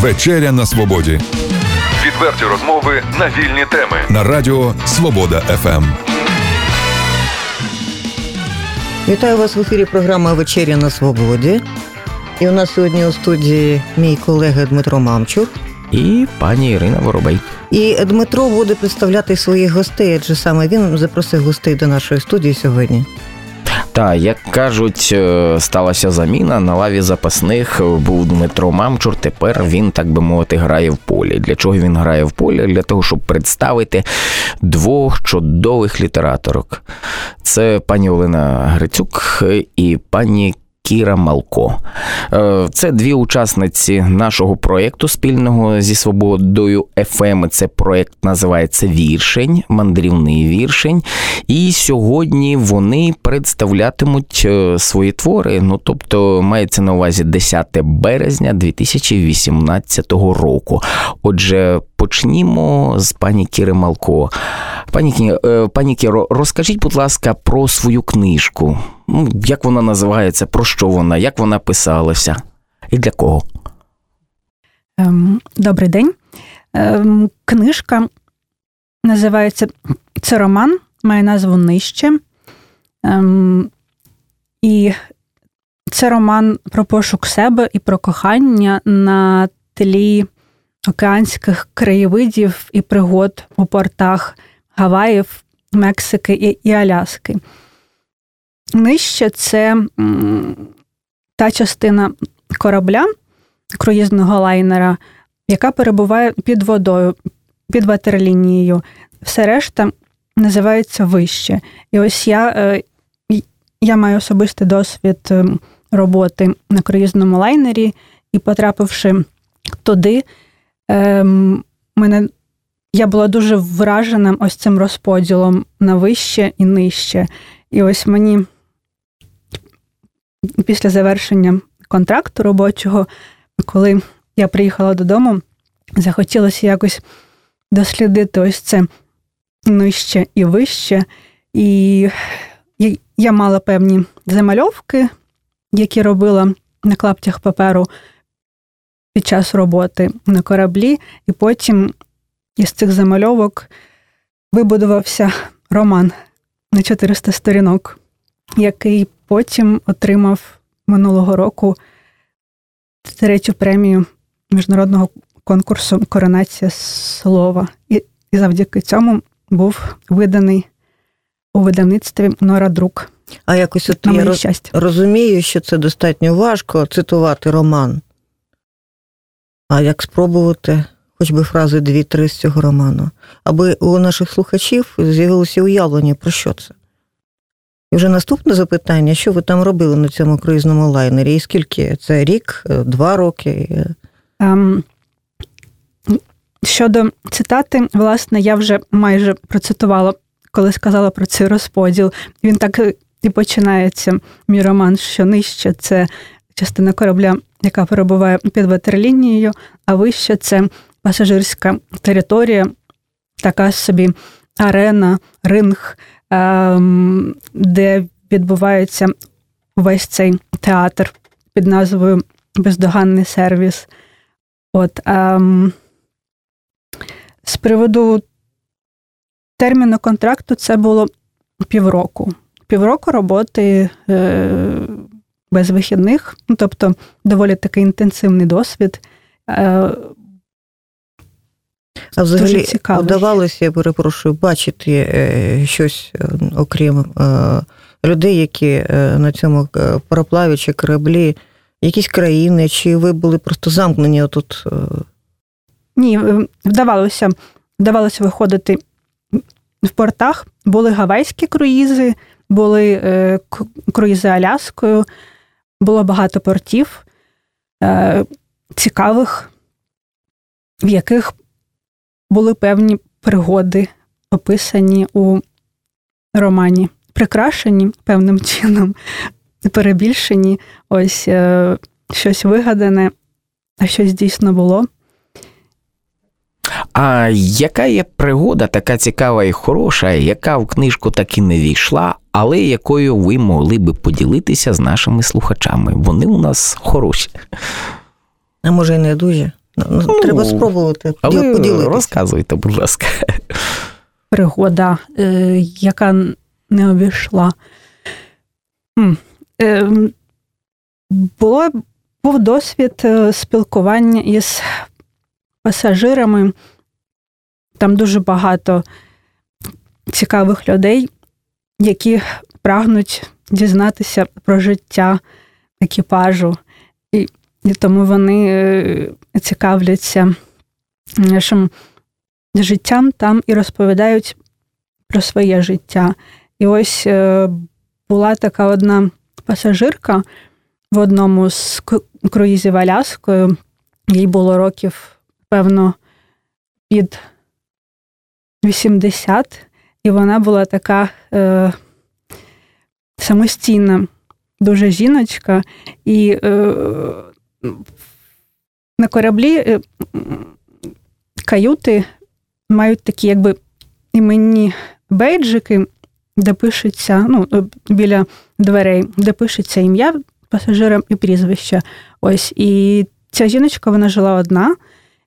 Вечеря на свободі. Відверті розмови на вільні теми на Радіо Свобода ФМ. Вітаю вас в ефірі. Програма Вечеря на свободі. І у нас сьогодні у студії мій колега Дмитро Мамчур і пані Ірина Воробей. І Дмитро буде представляти своїх гостей, адже саме він запросив гостей до нашої студії сьогодні. Та як кажуть, е, сталася заміна на лаві запасних. Був Дмитро Мамчур. Тепер він, так би мовити, грає в полі. Для чого він грає в полі? Для того, щоб представити двох чудових літераторок. Це пані Олена Грицюк і пані Кіра Малко. Е, це дві учасниці нашого проєкту спільного зі свободою ФМ. Це проєкт називається Віршень, мандрівний віршень. І сьогодні вони представлятимуть е, свої твори. Ну тобто, мається на увазі 10 березня 2018 року. Отже, почнімо з пані Кіри Малко. Пані е, пані Кіро, розкажіть, будь ласка, про свою книжку. Ну, Як вона називається, про що вона, як вона писалася і для кого? Ем, добрий день. Ем, книжка називається Це роман, має назву Нижче. Ем, і це роман про пошук себе і про кохання на тлі океанських краєвидів і пригод у портах Гаваїв, Мексики і Аляски. Нижче це та частина корабля круїзного лайнера, яка перебуває під водою, під ватерлінією. Все решта називається вище. І ось я е, я маю особистий досвід е, роботи на круїзному лайнері, і, потрапивши туди, ем, мене я була дуже вражена ось цим розподілом на вище і нижче. І ось мені після завершення контракту робочого, коли я приїхала додому, захотілося якось дослідити ось це нижче і вище. І я мала певні замальовки, які робила на клаптях паперу під час роботи на кораблі, і потім із цих замальовок вибудувався роман на 400 сторінок, який потім отримав минулого року третю премію міжнародного конкурсу Коронація слова. І, і завдяки цьому був виданий у видавництві Нора Друк. А якось от я роз... розумію, що це достатньо важко цитувати роман. А як спробувати хоч би фрази дві-три з цього роману, аби у наших слухачів з'явилося уявлення про що це? І вже наступне запитання: що ви там робили на цьому круїзному лайнері? І скільки? Це рік, два роки? Um, щодо цитати, власне, я вже майже процитувала, коли сказала про цей розподіл. Він так і починається. Мій роман, що нижче це частина корабля, яка перебуває під ватерлінією, а вище це пасажирська територія, така собі арена, ринг, де відбувається весь цей театр під назвою Бездоганний сервіс. От, ем, З приводу терміну контракту це було півроку. Півроку роботи е, без вихідних, ну, тобто доволі такий інтенсивний досвід. А взагалі вдавалося, я перепрошую, бачити е, щось е, окрім е, людей, які на цьому пароплаві чи кораблі, якісь країни, чи ви були просто замкнені отут? Ні, вдавалося, вдавалося виходити в портах. Були гавайські круїзи, були круїзи Аляскою, було багато портів цікавих, в яких були певні пригоди, описані у романі, прикрашені певним чином, перебільшені, ось е, щось вигадане, а щось дійсно було. А яка є пригода, така цікава і хороша, яка в книжку таки не війшла, але якою ви могли би поділитися з нашими слухачами? Вони у нас хороші. А може, і не дуже. Ну, ну, Треба спробувати. Але поділитися. розказуйте, будь ласка. Пригода, е, яка не обійшла. Е, було, Був досвід е, спілкування із пасажирами. Там дуже багато цікавих людей, які прагнуть дізнатися про життя екіпажу, і, і тому вони е, цікавляться нашим життям там і розповідають про своє життя. І ось е, була така одна пасажирка в одному з круїзів Аляскою. Їй було років, певно, під 80, і вона була така е, самостійна, дуже жіночка, і е, на кораблі е, каюти мають такі, якби іменні бейджики, де пишеться, ну, біля дверей, де пишеться ім'я пасажира і прізвище. Ось. І ця жіночка вона жила одна,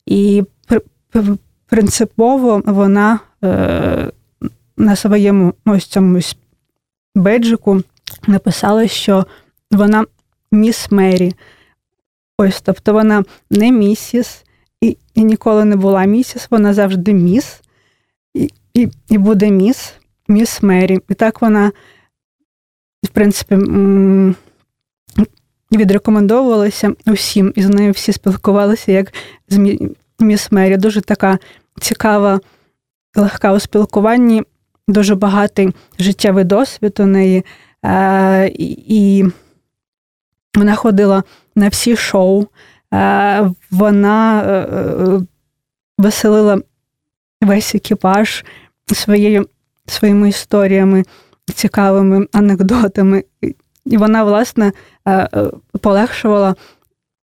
і принципово вона е, на своєму ось цьому беджику написала, що вона міс Мері. Ось, тобто вона не місіс і і ніколи не була місіс, вона завжди міс, і і, і буде міс, міс Мері. І так вона, в принципі, відрекомендовувалася усім, і з нею всі спілкувалися як з міс Мері. Дуже така цікава, легка у спілкуванні, дуже багатий життєвий досвід у неї. Е, І вона ходила на всі шоу, е, вона е, е, веселила весь екіпаж своєю, своїми історіями, цікавими анекдотами. І вона, власне, полегшувала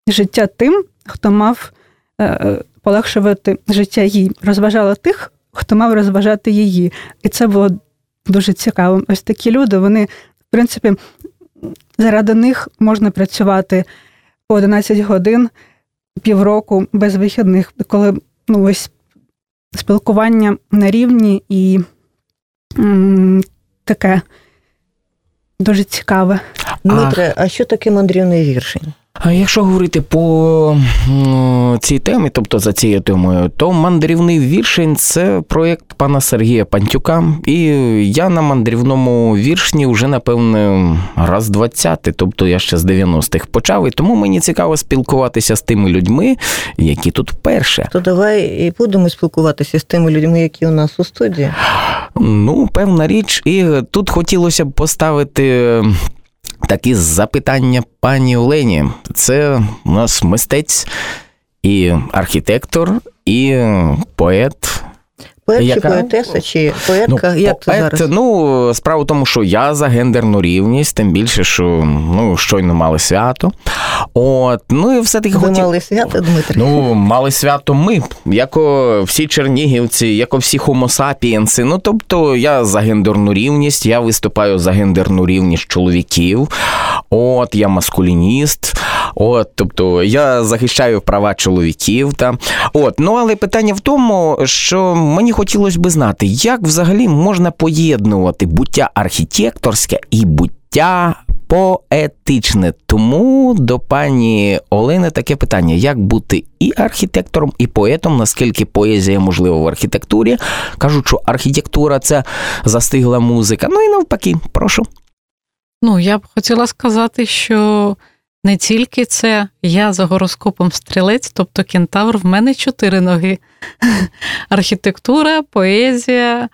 життя тим, хто мав полегшувати життя їй, розважала тих, хто мав розважати її. І це було дуже цікаво. Ось такі люди, вони, в принципі, заради них можна працювати по 11 годин півроку без вихідних, коли ну, ось спілкування на рівні і м, таке дуже цікаве. Дмитре, а що таке мандрівний віршень? А якщо говорити по цій темі, тобто за цією темою, то мандрівний віршень це проєкт пана Сергія Пантюка. І я на мандрівному віршні вже, напевне, раз двадцятий, тобто я ще з 90-х почав, і тому мені цікаво спілкуватися з тими людьми, які тут вперше. То давай і будемо спілкуватися з тими людьми, які у нас у студії. Ну, певна річ, і тут хотілося б поставити такі запитання пані Олені. Це у нас мистець і архітектор, і поет, Поет чи поетеса, чи поетка? Ну, Як поет, це зараз? Ну, справа в тому, що я за гендерну рівність, тим більше, що ну, щойно мали свято. От, ну і все-таки Ви хотів... мали свято, Дмитрий? Ну, мали свято ми, як всі чернігівці, як всі хомосапієнси. Ну, тобто, я за гендерну рівність, я виступаю за гендерну рівність чоловіків. От, я маскулініст. От, тобто я захищаю права чоловіків. Та. От, ну але питання в тому, що мені хотілося би знати, як взагалі можна поєднувати буття архітекторське і буття. Поетичне, тому до пані Олени таке питання: як бути і архітектором, і поетом, наскільки поезія можлива в архітектурі? Кажуть, що архітектура це застигла музика. Ну і навпаки, прошу. Ну, я б хотіла сказати, що не тільки це, я за гороскопом стрілець, тобто кентавр, в мене чотири ноги: архітектура, поезія,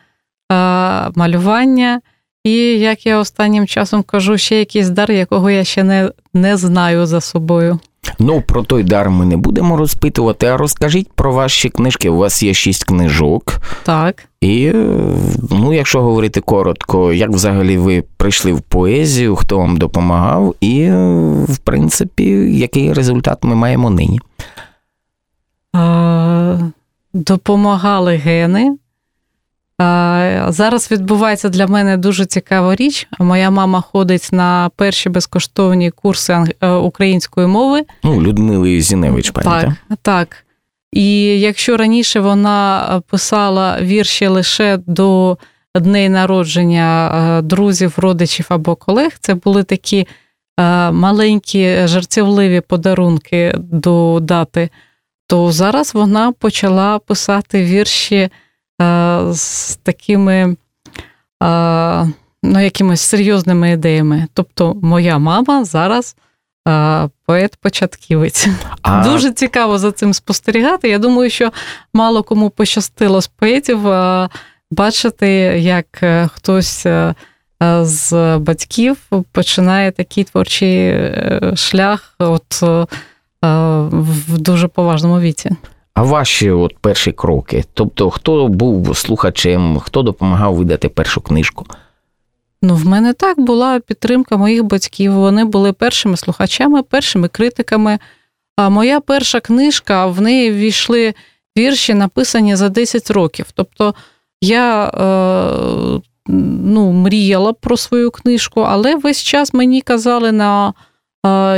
малювання. І як я останнім часом кажу, ще якийсь дар, якого я ще не, не знаю за собою. Ну, про той дар ми не будемо розпитувати, а розкажіть про ваші книжки. У вас є шість книжок. Так. І, ну, якщо говорити коротко, як взагалі ви прийшли в поезію, хто вам допомагав, і, в принципі, який результат ми маємо нині? А, Допомагали гени. Зараз відбувається для мене дуже цікава річ. Моя мама ходить на перші безкоштовні курси е, української мови. Ну, Людмили Зіневич, пам'ятаєте? Так, так. І якщо раніше вона писала вірші лише до дней народження друзів, родичів або колег, це були такі маленькі жартівливі подарунки до дати, то зараз вона почала писати вірші з такими ну, якимись серйозними ідеями. Тобто, моя мама зараз поет-початківець. А... Дуже цікаво за цим спостерігати. Я думаю, що мало кому пощастило з поетів бачити, як е, хтось е, з батьків починає такий творчий е, шлях от в дуже поважному віці. А ваші от перші кроки? Тобто, хто був слухачем, хто допомагав видати першу книжку? Ну, в мене так була підтримка моїх батьків. Вони були першими слухачами, першими критиками. А моя перша книжка в неї ввійшли вірші, написані за 10 років. Тобто я е, ну, мріяла про свою книжку, але весь час мені казали на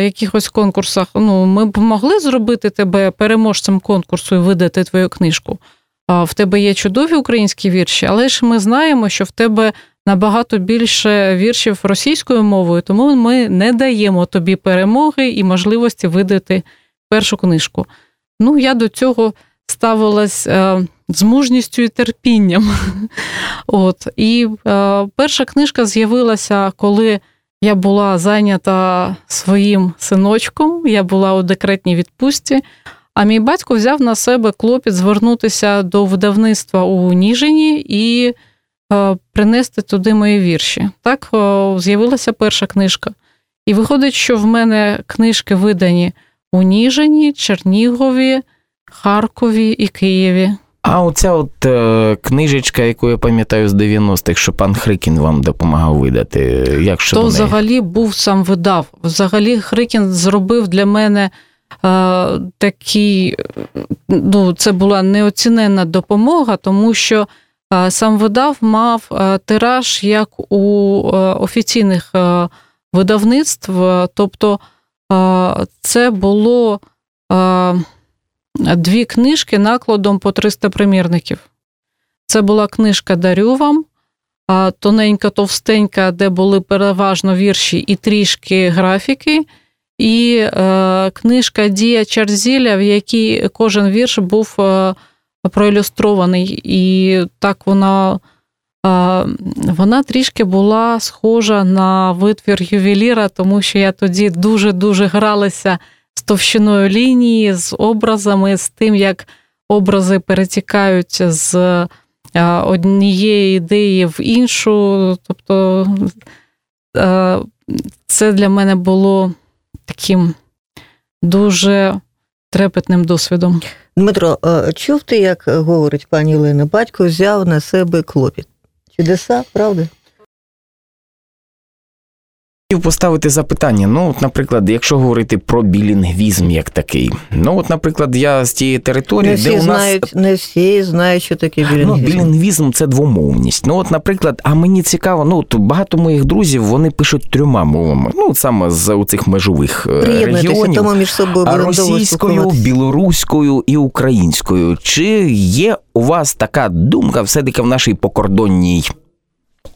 якихось конкурсах: ну, ми б могли зробити тебе переможцем конкурсу і видати твою книжку. В тебе є чудові українські вірші, але ж ми знаємо, що в тебе набагато більше віршів російською мовою, тому ми не даємо тобі перемоги і можливості видати першу книжку. Ну, я до цього ставилась е, з мужністю і терпінням. От. І е, перша книжка з'явилася, коли я була зайнята своїм синочком, я була у декретній відпустці. А мій батько взяв на себе клопіт звернутися до видавництва у Ніжині і Е, принести туди мої вірші. Так е, з'явилася перша книжка. І виходить, що в мене книжки видані у Ніжині, Чернігові, Харкові і Києві. А оця от е, книжечка, яку я пам'ятаю з 90-х, що пан Хрикін вам допомагав видати. як що То взагалі був сам видав. Взагалі, Хрикін зробив для мене е, такий, ну, це була неоціненна допомога, тому що сам видав мав тираж як у офіційних видавництв, тобто це було дві книжки накладом по 300 примірників. Це була книжка Дарю вам, тоненька, товстенька, де були переважно вірші і трішки графіки, і книжка Дія Чарзіля, в якій кожен вірш був проілюстрований, і так вона вона трішки була схожа на витвір ювеліра, тому що я тоді дуже-дуже гралася з товщиною лінії, з образами, з тим, як образи перетікають з однієї ідеї в іншу. Тобто це для мене було таким дуже трепетним досвідом. Дмитро, чув ти, як говорить пані Олена, батько взяв на себе клопіт? Чудеса, правда? Хотів поставити запитання. Ну, от, наприклад, якщо говорити про білінгвізм як такий. Ну, от, наприклад, я з тієї території, не всі де у нас. Знають, не всі знають, що таке білінгвізм. Ну, білінгвізм це двомовність. Ну, от, наприклад, а мені цікаво, ну от багато моїх друзів вони пишуть трьома мовами. Ну, саме з цих межових е, регіонів. тому між собою російською, білоруською і українською. Чи є у вас така думка все-таки в нашій покордонній?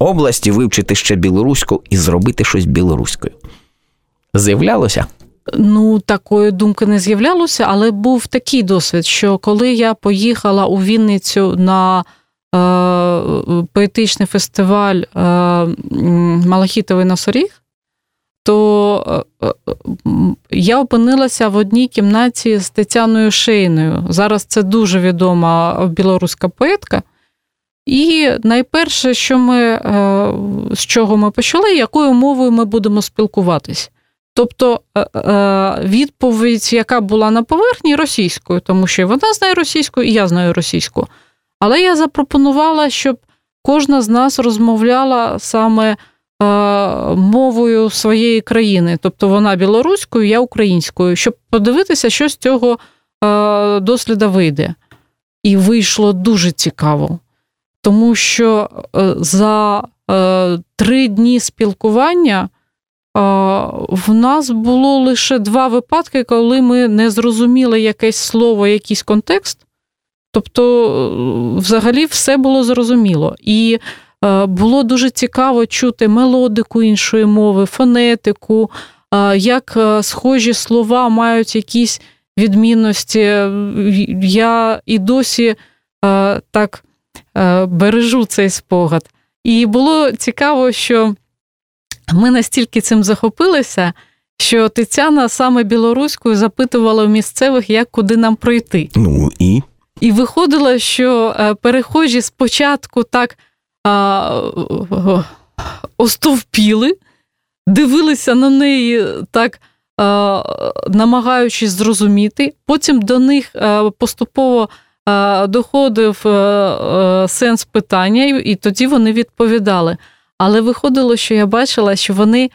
Області вивчити ще білоруську і зробити щось білоруською. З'являлося? Ну, такої думки не з'являлося, але був такий досвід, що коли я поїхала у Вінницю на е, поетичний фестиваль е, Малахітовий носоріг, то е, е, я опинилася в одній кімнаті з Тетяною Шейною. Зараз це дуже відома білоруська поетка. І найперше, що ми, е, з чого ми почали, якою мовою ми будемо спілкуватись. Тобто е, е, відповідь, яка була на поверхні, російською, тому що вона знає російську, і я знаю російську. Але я запропонувала, щоб кожна з нас розмовляла саме мовою своєї країни, тобто вона білоруською, я українською, щоб подивитися, що з цього досліда вийде. І вийшло дуже цікаво тому що е, за е, три дні спілкування в нас було лише два випадки, коли ми не зрозуміли якесь слово, якийсь контекст. Тобто, взагалі, все було зрозуміло. І було дуже цікаво чути мелодику іншої мови, фонетику, як схожі слова мають якісь відмінності. Я і досі так бережу цей спогад. І було цікаво, що ми настільки цим захопилися, що Тетяна саме білоруською запитувала у місцевих, як куди нам пройти. Ну і І виходило, що е, перехожі спочатку так а, остовпіли, дивилися на неї так, намагаючись зрозуміти. Потім до них поступово доходив е, е, сенс питання, і тоді вони відповідали. Але виходило, що я бачила, що вони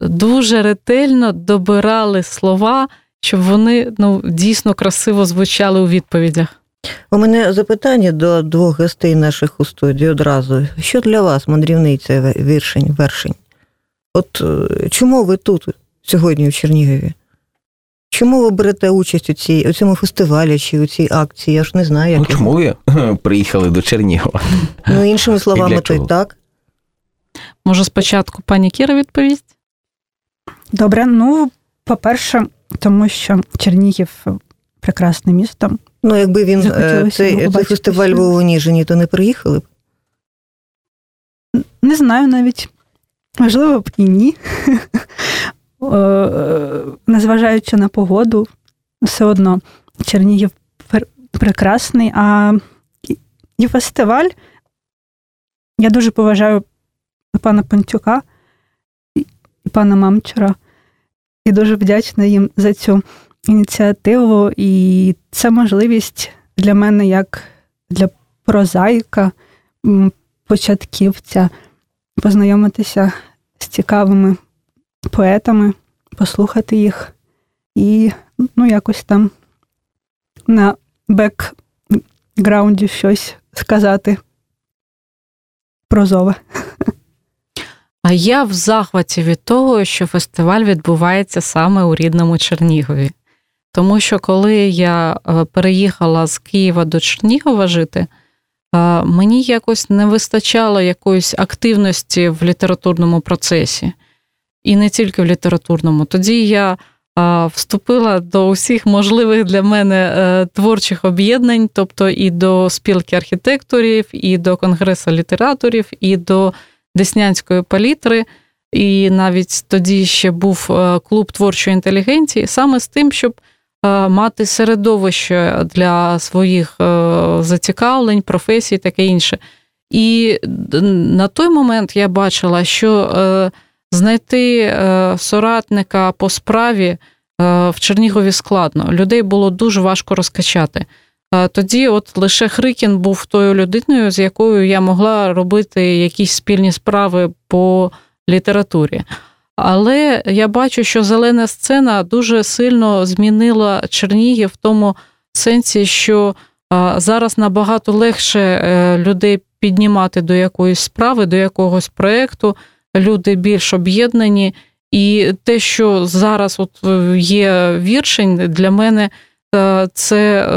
дуже ретельно добирали слова, щоб вони ну, дійсно красиво звучали у відповідях. У мене запитання до двох гостей наших у студії одразу. Що для вас, мандрівниця віршень, вершень? От е, чому ви тут сьогодні у Чернігові? Чому ви берете участь у цій у цьому фестивалі чи у цій акції? Я ж не знаю, як Ну, чому ви приїхали до Чернігова? Ну, іншими словами, то й так. Може, спочатку пані Кіра відповість? Добре, ну, по-перше, тому що Чернігів прекрасне місто. Ну, якби він е, цей, цей фестиваль в Уніжині, то не приїхали б? Не знаю навіть. Можливо б і ні. Е, незважаючи на погоду, все одно Чернігів прекрасний. А і фестиваль я дуже поважаю пана Пантюка і пана Мамчура. І дуже вдячна їм за цю ініціативу. І це можливість для мене, як для прозаїка, початківця, познайомитися з цікавими поетами, послухати їх і ну, якось там на бекграунді щось сказати прозове. А я в захваті від того, що фестиваль відбувається саме у рідному Чернігові. Тому що коли я е, переїхала з Києва до Чернігова жити, е, мені якось не вистачало якоїсь активності в літературному процесі і не тільки в літературному. Тоді я вступила до усіх можливих для мене е, творчих об'єднань, тобто і до спілки архітекторів, і до конгресу літераторів, і до Деснянської палітри. І навіть тоді ще був е, клуб творчої інтелігенції, саме з тим, щоб е, мати середовище для своїх зацікавлень, професій, таке інше. І на той момент я бачила, що знайти е, соратника по справі е, в Чернігові складно. Людей було дуже важко розкачати. Е, тоді, от лише Хрикін був тою людиною, з якою я могла робити якісь спільні справи по літературі. Але я бачу, що зелена сцена дуже сильно змінила Чернігів в тому сенсі, що зараз набагато легше людей піднімати до якоїсь справи, до якогось проєкту люди більш об'єднані. І те, що зараз от е, є віршень, для мене е, це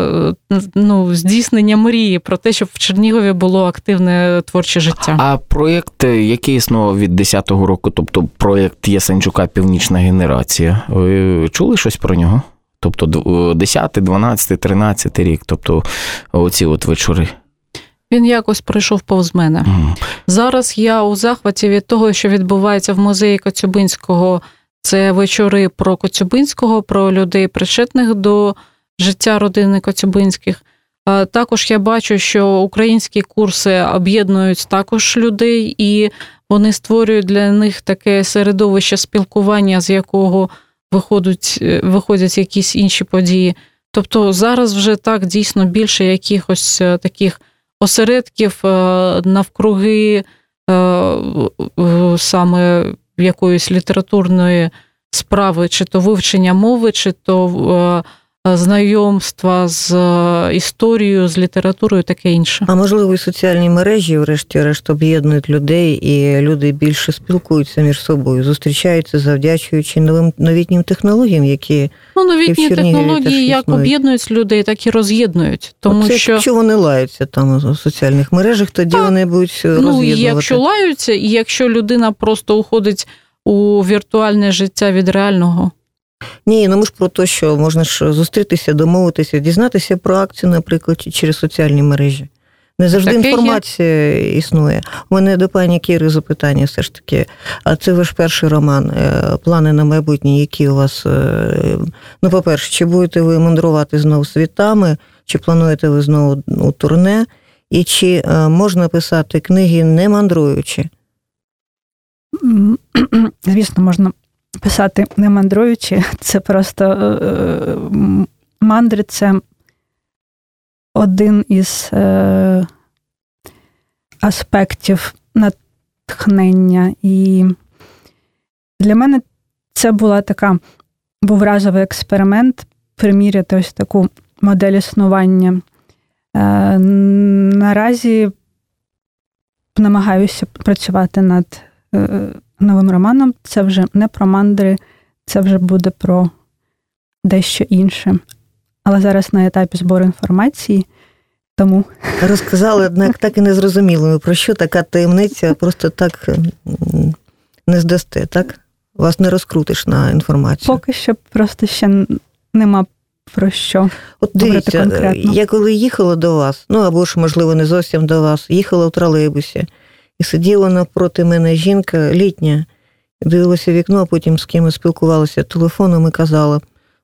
е, ну, здійснення мрії про те, щоб в Чернігові було активне творче життя. А проєкт, який існував від 10-го року, тобто проєкт Ясенчука Північна генерація, ви чули щось про нього? Тобто 10, 12, 13 рік, тобто оці от вечори. Він якось пройшов повз мене. Mm. Зараз я у захваті від того, що відбувається в музеї Коцюбинського. Це вечори про Коцюбинського, про людей, причетних до життя родини Коцюбинських. Також я бачу, що українські курси об'єднують також людей, і вони створюють для них таке середовище спілкування, з якого виходять, виходять якісь інші події. Тобто зараз вже так дійсно більше якихось е, таких осередків е, навкруги е, саме якоїсь літературної справи, чи то вивчення мови, чи то знайомства з історією, з літературою, таке інше. А можливо, і соціальні мережі, врешті-решт, об'єднують людей, і люди більше спілкуються між собою, зустрічаються, завдячуючи новим новітнім технологіям, які ну новітні технології як об'єднують людей, так і роз'єднують. Тому Оце, що якщо вони лаються там у соціальних мережах, тоді так. вони будуть роз'єднувати. Ну, якщо лаються, і якщо людина просто уходить у віртуальне життя від реального. Ні, ну ми ж про те, що можна ж зустрітися, домовитися, дізнатися про акцію, наприклад, через соціальні мережі. Не завжди Таке інформація є. існує. У мене до пані Кіри запитання все ж таки. А це ваш перший роман. Е, плани на майбутнє, які у вас. Е, ну, по-перше, чи будете ви мандрувати знову світами, чи плануєте ви знову у турне, і чи е, можна писати книги не мандруючи? Звісно, можна писати не мандруючи. Це просто мандри це один із е, аспектів натхнення. І для мене це була така, був разовий експеримент приміряти ось таку модель існування. Е, Наразі намагаюся працювати над е, новим романом. Це вже не про мандри, це вже буде про дещо інше але зараз на етапі збору інформації. Тому розказали, однак так і не зрозуміли, про що така таємниця просто так не здасте, так? Вас не розкрутиш на інформацію. Поки що просто ще нема про що. От дивіться, конкретно. я коли їхала до вас, ну або ж, можливо, не зовсім до вас, їхала в тролейбусі, і сиділа навпроти мене жінка літня, дивилася вікно, а потім з кимось спілкувалася телефоном і казала.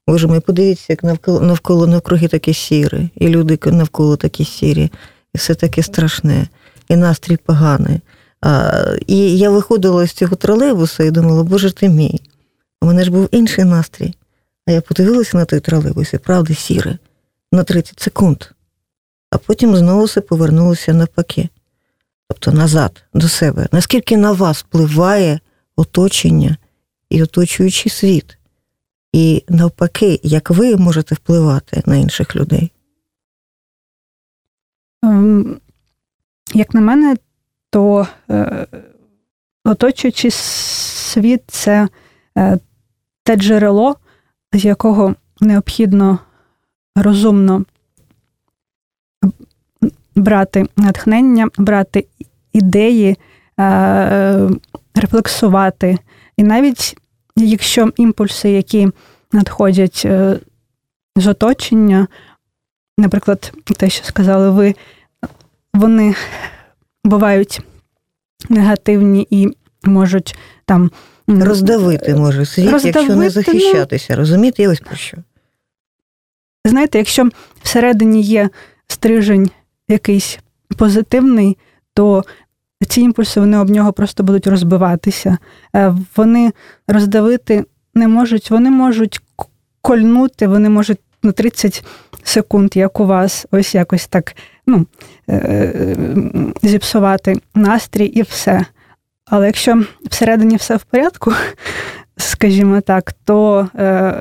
Боже мій, подивіться, як навколо навколо навкруги такі сірі, і люди навколо такі сірі, і все таке страшне, і настрій поганий. А, І я виходила з цього тролейбуса і думала, боже ти мій, у мене ж був інший настрій. А я подивилася на той тролейбус, і правда, сіре, на 30 секунд. А потім знову все повернулося навпаки. Тобто назад, до себе. Наскільки на вас впливає оточення і оточуючий світ? І навпаки, як ви можете впливати на інших людей? Ем, як на мене, то е, оточуючий світ це е, те джерело, з якого необхідно розумно брати натхнення, брати ідеї, е, рефлексувати. І навіть якщо імпульси, які надходять е, з оточення, наприклад, те, що сказали ви, вони бувають негативні і можуть там. Роздавити може світ, роздавити, якщо не ну, захищатися. Ну, розумієте, я ось про що? Знаєте, якщо всередині є стрижень якийсь позитивний, то ці імпульси вони об нього просто будуть розбиватися. Е, вони роздавити не можуть, вони можуть кольнути, вони можуть на 30 секунд, як у вас, ось якось так ну, е, зіпсувати настрій і все. Але якщо всередині все в порядку, скажімо так, то е,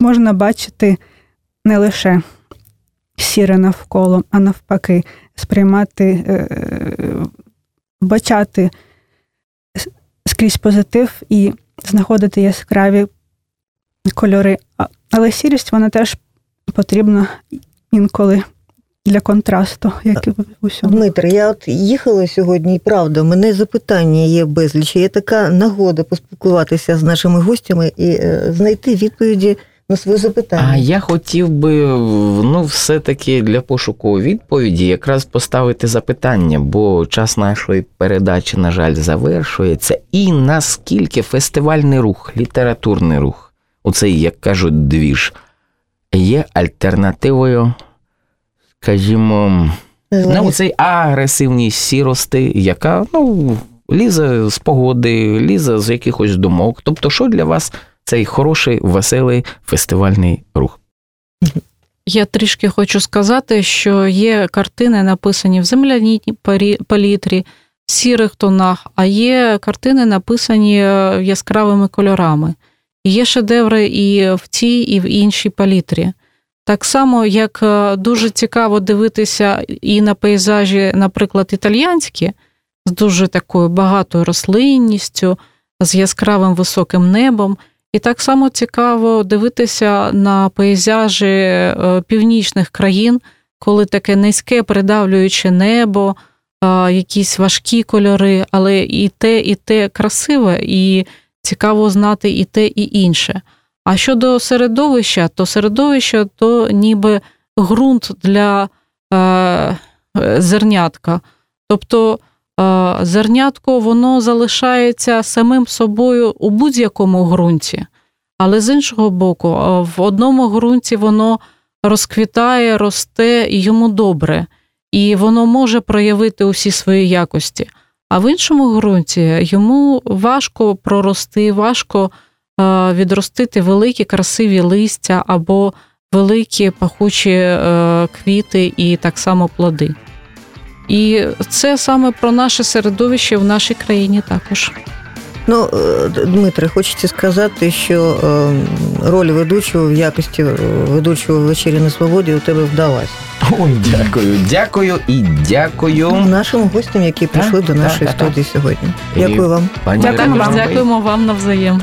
можна бачити не лише сіре навколо, а навпаки, сприймати, е, бачати скрізь позитив і знаходити яскраві кольори. Але сірість вона теж потрібна інколи. Для контрасту, як і усьому. Дмитро, я от їхала сьогодні, і правда, мене запитання є безліч. Є така нагода поспілкуватися з нашими гостями і е, знайти відповіді на своє запитання. А я хотів би ну, все-таки для пошуку відповіді якраз поставити запитання, бо час нашої передачі, на жаль, завершується. І наскільки фестивальний рух, літературний рух, оцей, як кажуть, двіж, є альтернативою, скажімо, на цей агресивній сірости, яка ну, лізе з погоди, лізе з якихось думок. Тобто, що для вас цей хороший, веселий фестивальний рух. Я трішки хочу сказати, що є картини, написані в земляній палітрі, в сірих тонах, а є картини, написані е, яскравими кольорами. Є шедеври і в тій, і в іншій палітрі. Так само, як е, дуже цікаво дивитися і на пейзажі, наприклад, італіянські, з дуже такою багатою рослинністю, з яскравим високим небом. І так само цікаво дивитися на пейзажі е, північних країн, коли таке низьке придавлююче небо, якісь важкі кольори, але і те, і те красиве, і цікаво знати і те, і інше. А щодо середовища, то середовище то ніби ґрунт для е, зернятка. Тобто е, зернятко воно залишається самим собою у будь-якому ґрунті, але з іншого боку, в одному ґрунті воно розквітає, росте і йому добре, і воно може проявити усі свої якості. А в іншому ґрунті йому важко прорости, важко е, відростити великі красиві листя або великі пахучі е, квіти і так само плоди. І це саме про наше середовище в нашій країні також. Ну, е, Дмитре, хочеться сказати, що роль ведучого в якості ведучого вечері на свободі у тебе вдалася. Ой, дякую, дякую і дякую нашим гостям, які прийшли так, до нашої так, студії так. сьогодні. Дякую вам. Дякуємо вам. Дякуємо вам навзаєм.